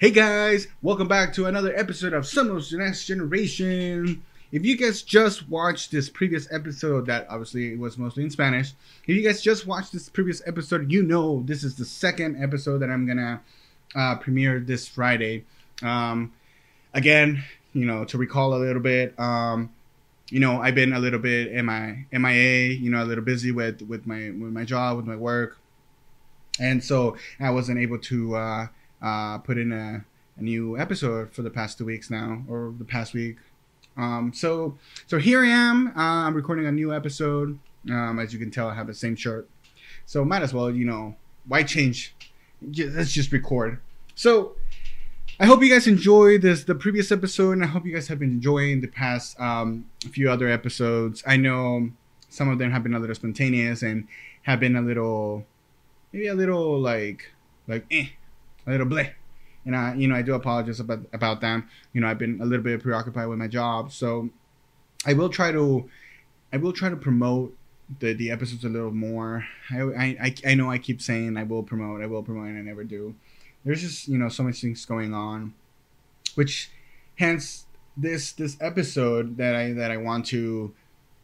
Hey guys, welcome back to another episode of the Next Generation. If you guys just watched this previous episode, that obviously was mostly in Spanish, if you guys just watched this previous episode, you know this is the second episode that I'm gonna uh, premiere this Friday. Um, again, you know, to recall a little bit, um, you know, I've been a little bit MI, MIA, you know, a little busy with with my with my job, with my work, and so I wasn't able to. Uh, uh, put in a, a, new episode for the past two weeks now, or the past week. Um, so, so here I am. Uh, I'm recording a new episode. Um, as you can tell, I have the same shirt, so might as well, you know, why change? Let's just record. So, I hope you guys enjoyed this the previous episode, and I hope you guys have been enjoying the past um, few other episodes. I know some of them have been a little spontaneous and have been a little, maybe a little like like eh a little bleh. And I, you know, I do apologize about about them. You know, I've been a little bit preoccupied with my job, so I will try to, I will try to promote the the episodes a little more. I I I know I keep saying I will promote, I will promote, and I never do. There's just you know so much things going on, which, hence this this episode that I that I want to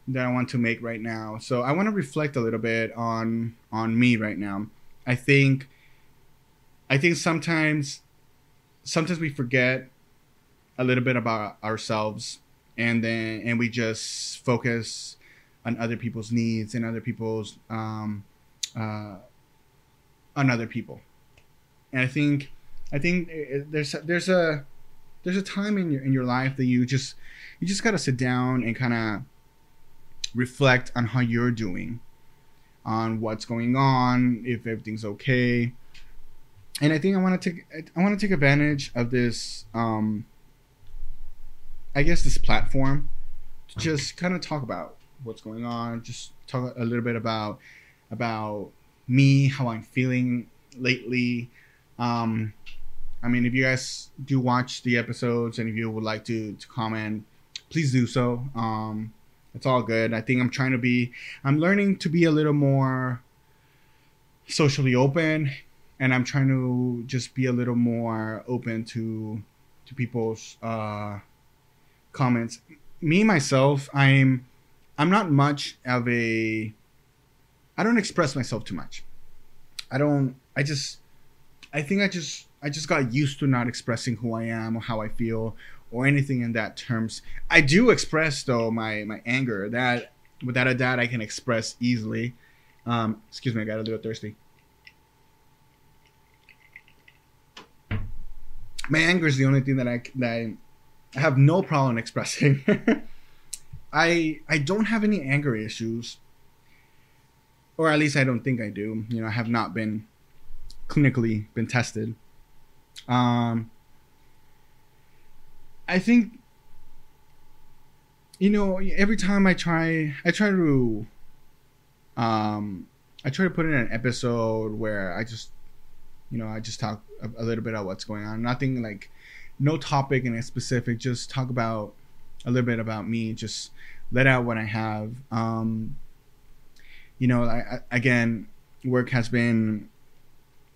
that I want to make right now. So I want to reflect a little bit on on me right now. I think I think sometimes sometimes we forget a little bit about ourselves and then and we just focus on other people's needs and other people's um uh on other people. And i think i think there's there's a there's a time in your in your life that you just you just got to sit down and kind of reflect on how you're doing on what's going on if everything's okay and I think I want to take I want to take advantage of this um I guess this platform to just kind of talk about what's going on, just talk a little bit about about me, how I'm feeling lately. Um I mean, if you guys do watch the episodes and if you would like to to comment, please do so. Um it's all good. I think I'm trying to be I'm learning to be a little more socially open and I'm trying to just be a little more open to to people's uh, comments. Me myself, I'm I'm not much of a I don't express myself too much. I don't I just I think I just I just got used to not expressing who I am or how I feel or anything in that terms. I do express though my my anger that without a doubt I can express easily. Um, excuse me, I got a little thirsty. My anger is the only thing that I that I have no problem expressing. I I don't have any anger issues, or at least I don't think I do. You know, I have not been clinically been tested. Um, I think you know every time I try I try to um I try to put in an episode where I just you know I just talk a, a little bit about what's going on. Nothing like no topic in a specific. Just talk about a little bit about me. Just let out what I have. Um, you know, I, I, again, work has been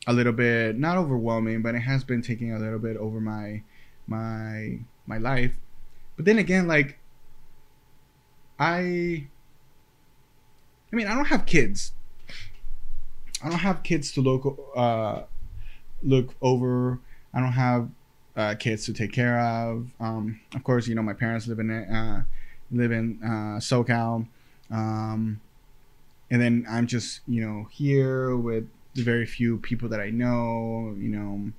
a little bit not overwhelming, but it has been taking a little bit over my my my life. But then again, like I I mean, I don't have kids. I don't have kids to local uh, look over. I don't have uh, kids to take care of. Um, of course, you know my parents live in uh, live in uh, SoCal, um, and then I'm just you know here with the very few people that I know. You know,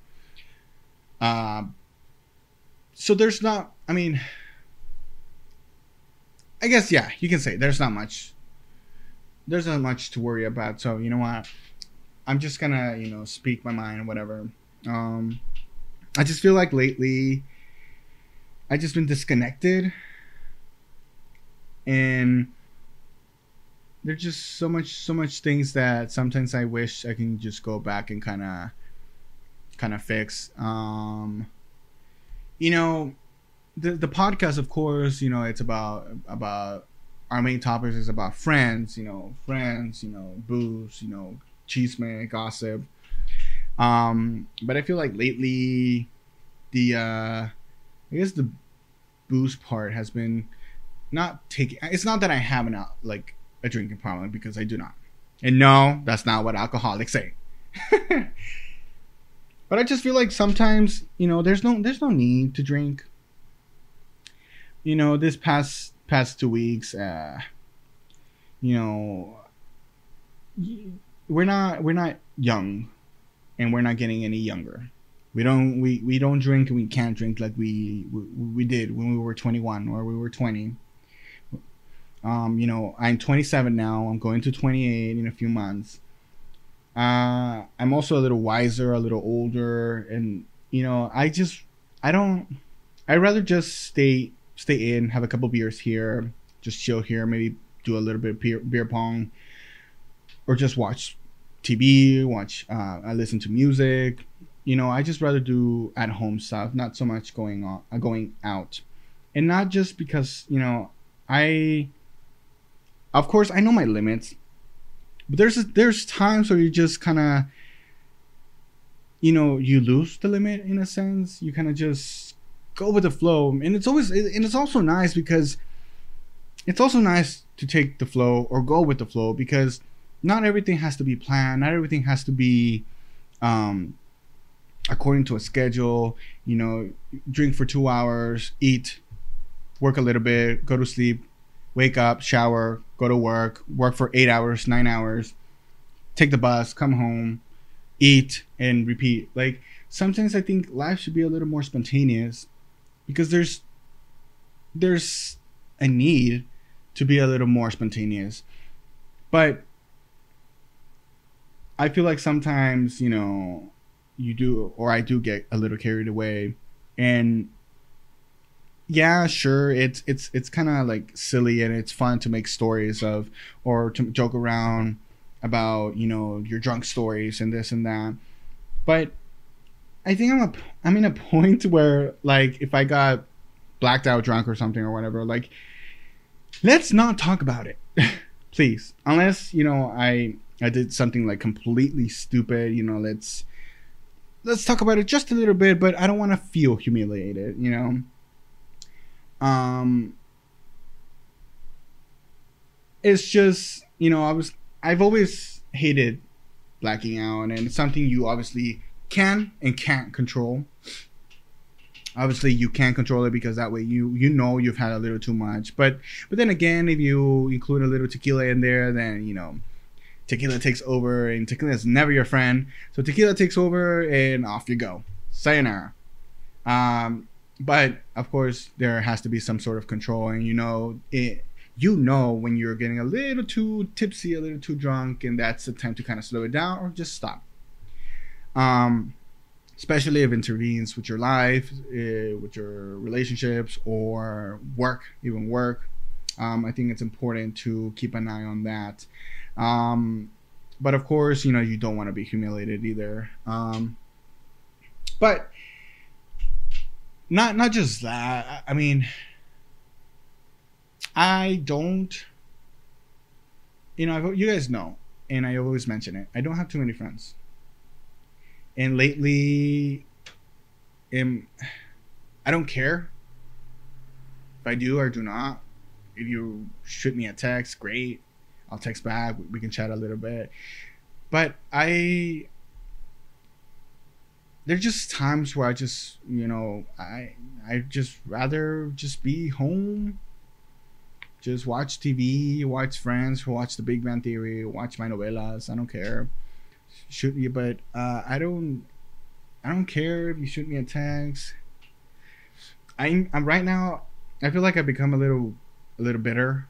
uh, so there's not. I mean, I guess yeah, you can say there's not much. There's not much to worry about. So you know what? I'm just gonna, you know, speak my mind whatever. Um, I just feel like lately, I just been disconnected, and there's just so much, so much things that sometimes I wish I can just go back and kind of, kind of fix. Um, you know, the the podcast, of course, you know, it's about about our main topics is about friends, you know, friends, you know, booze, you know, chisme, gossip. Um, but I feel like lately, the uh, I guess the booze part has been not taking. It's not that I have an like a drinking problem because I do not. And no, that's not what alcoholics say. but I just feel like sometimes, you know, there's no there's no need to drink. You know, this past past two weeks, uh, you know, we're not we're not young, and we're not getting any younger. We don't we, we don't drink and we can't drink like we, we we did when we were 21 or we were 20 um, you know, I'm 27 now. I'm going to 28 in a few months. Uh, I'm also a little wiser, a little older, and you know, I just, I don't, I'd rather just stay, stay in, have a couple beers here, just chill here, maybe do a little bit of beer, beer pong, or just watch TV, watch, uh, I listen to music. You know, I just rather do at home stuff, not so much going on, uh, going out, and not just because you know, I of course, I know my limits, but there's a, there's times where you just kind of, you know, you lose the limit in a sense. You kind of just go with the flow, and it's always and it's also nice because it's also nice to take the flow or go with the flow because not everything has to be planned. Not everything has to be um, according to a schedule. You know, drink for two hours, eat, work a little bit, go to sleep, wake up, shower, go to work, work for eight hours, nine hours, take the bus, come home, eat, and repeat. Like sometimes I think life should be a little more spontaneous because there's there's a need to be a little more spontaneous. But I feel like sometimes, you know, you do or I do get a little carried away. And yeah, sure, it's it's it's kind of like silly and it's fun to make stories of or to joke around about you know your drunk stories and this and that, but I think I'm a I'm in a point where like if I got blacked out drunk or something or whatever, like let's not talk about it, please, unless you know I I did something like completely stupid, you know, let's let's talk about it just a little bit, but I don't want to feel humiliated, you know. Um, it's just you know I was I've always hated blacking out, and it's something you obviously can and can't control. Obviously, you can't control it because that way you you know you've had a little too much. But but then again, if you include a little tequila in there, then you know tequila takes over, and tequila is never your friend. So tequila takes over, and off you go. Sayonara. Um, but of course there has to be some sort of control and you know it you know when you're getting a little too tipsy a little too drunk and that's the time to kind of slow it down or just stop um especially if it intervenes with your life uh, with your relationships or work even work um, i think it's important to keep an eye on that um, but of course you know you don't want to be humiliated either um, but not not just that. I mean, I don't. You know, you guys know, and I always mention it. I don't have too many friends, and lately, am I don't care if I do or do not. If you shoot me a text, great. I'll text back. We can chat a little bit. But I there's just times where I just, you know, I I just rather just be home, just watch TV, watch Friends, watch The Big Bang Theory, watch my novelas. I don't care. Shoot me, but uh, I don't. I don't care if you shoot me a text. I'm, I'm right now. I feel like I've become a little, a little bitter,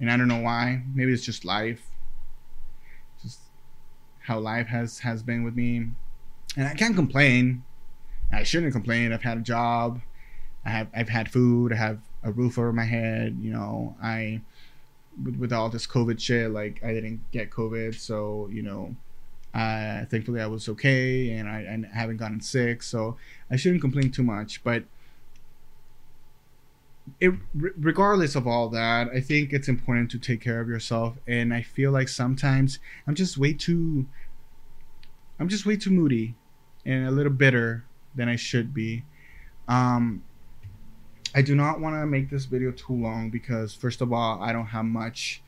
and I don't know why. Maybe it's just life. Just how life has has been with me and I can't complain. I shouldn't complain. I've had a job. I have I've had food. I have a roof over my head. You know, I with, with all this COVID shit, like I didn't get COVID, so you know, Uh, thankfully, I was okay, and I, I haven't gotten sick, so I shouldn't complain too much. But it, regardless of all that, I think it's important to take care of yourself, and I feel like sometimes I'm just way too, I'm just way too moody, and a little bitter than I should be. Um, I do not want to make this video too long because first of all, I don't have much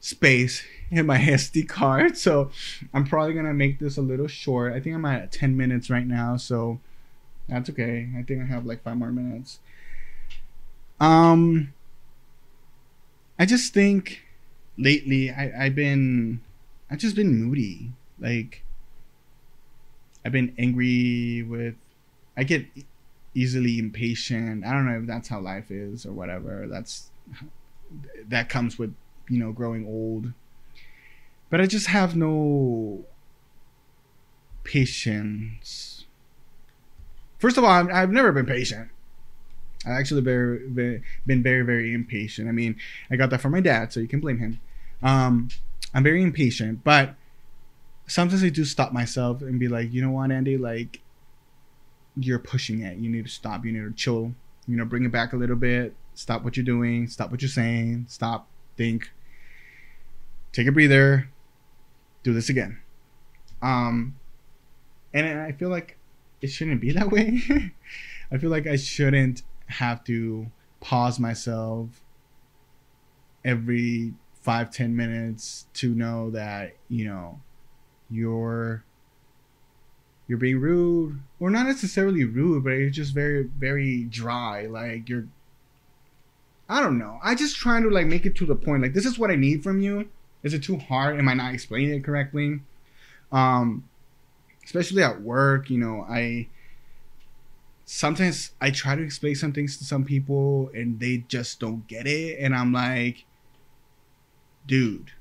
space in my SD card. So I'm probably to make this a little short. I think I'm at 10 minutes right now. So that's okay. I think I have like five more minutes. Um, I just think lately I, I've been, I've just been moody. Like, I've been angry with, I get easily impatient. I don't know if that's how life is or whatever. That's that comes with you know growing old. But I just have no patience. First of all, i have never been patient. I actually very, very, been very very impatient. I mean, I got that from my dad, so you can blame him. Um, I'm very impatient, but sometimes I do stop myself and be like, you know what, Andy, like you're pushing it. You need to stop. You need to chill. You know, bring it back a little bit. Stop what you're doing. Stop what you're saying. Stop. Think. Take a breather. Do this again. Um, and I feel like it shouldn't be that way. I feel like I shouldn't have to pause myself every five ten minutes to know that you know you're you're being rude. Or not necessarily rude but you're just very very dry. Like you're i don't know. I just trying to like make it to the point like this is what i need from you. Is it too hard? Am i not explaining it correctly? Um especially at work you know i sometimes i try to explain some things to some people and they just don't get it and i'm like dude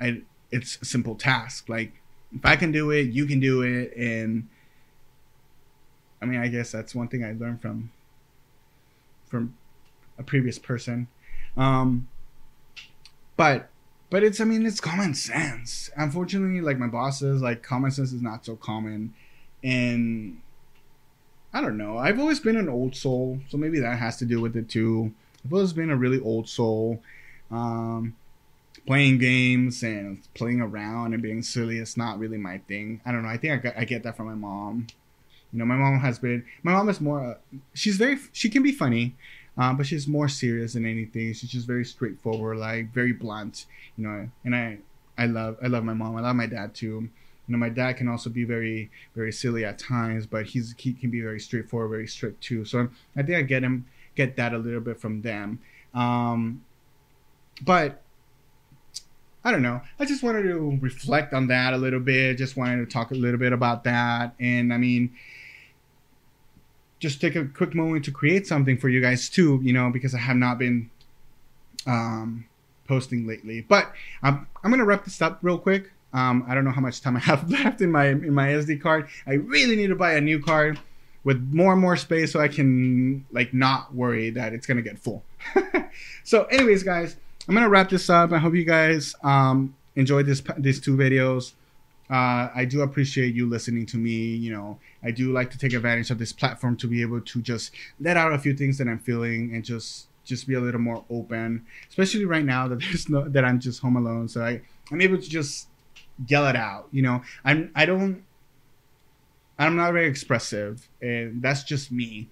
I, it's a simple task like if I can do it, you can do it. And I mean, I guess that's one thing I learned from from a previous person. Um, but but it's I mean it's common sense. Unfortunately, like my boss like common sense is not so common, and I don't know. I've always been an old soul, so maybe that has to do with it too. I've always been a really old soul. Um, playing games and playing around and being silly is not really my thing. I don't know. I think I, got, I get that from my mom. You know, my mom has been. My mom is more. Uh, she's very. She can be funny, uh, but she's more serious than anything. She's just very straightforward, like very blunt. You know, and I, I love. I love my mom. I love my dad too. You know, my dad can also be very, very silly at times, but he's he can be very straightforward, very strict too. So I think I get him, get that a little bit from them. Um, but I don't know. I just wanted to reflect on that a little bit. Just wanted to talk a little bit about that. And I mean, just take a quick moment to create something for you guys too, you know, because I have not been um, posting lately. But I'm, I'm to wrap this up real quick. Um, I don't know how much time I have left in my in my SD card. I really need to buy a new card with more and more space so I can like not worry that it's gonna get full. so, anyways, guys, I'm gonna wrap this up. I hope you guys um, enjoyed this these two videos. Uh, I do appreciate you listening to me. You know, I do like to take advantage of this platform to be able to just let out a few things that I'm feeling and just just be a little more open, especially right now that there's no that I'm just home alone. So I I'm able to just yell it out. You know, I'm I don't I'm not very expressive, and that's just me.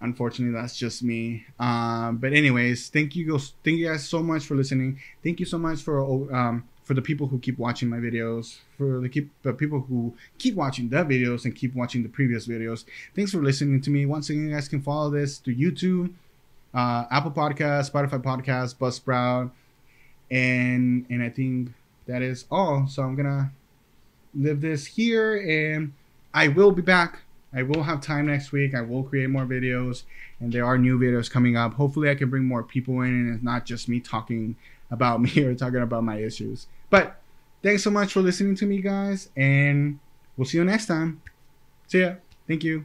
Unfortunately, that's just me. Um, but anyways, thank you guys, thank you guys so much for listening. Thank you so much for um, for the people who keep watching my videos, for the keep the people who keep watching the videos and keep watching the previous videos. Thanks for listening to me. Once again, you guys can follow this to YouTube, uh, Apple Podcast, Spotify Podcast, Buzzsprout, and and I think that is all. So I'm gonna live this here, and I will be back I will have time next week. I will create more videos, and there are new videos coming up. Hopefully, I can bring more people in, and it's not just me talking about me or talking about my issues. But thanks so much for listening to me, guys, and we'll see you next time. See ya. Thank you.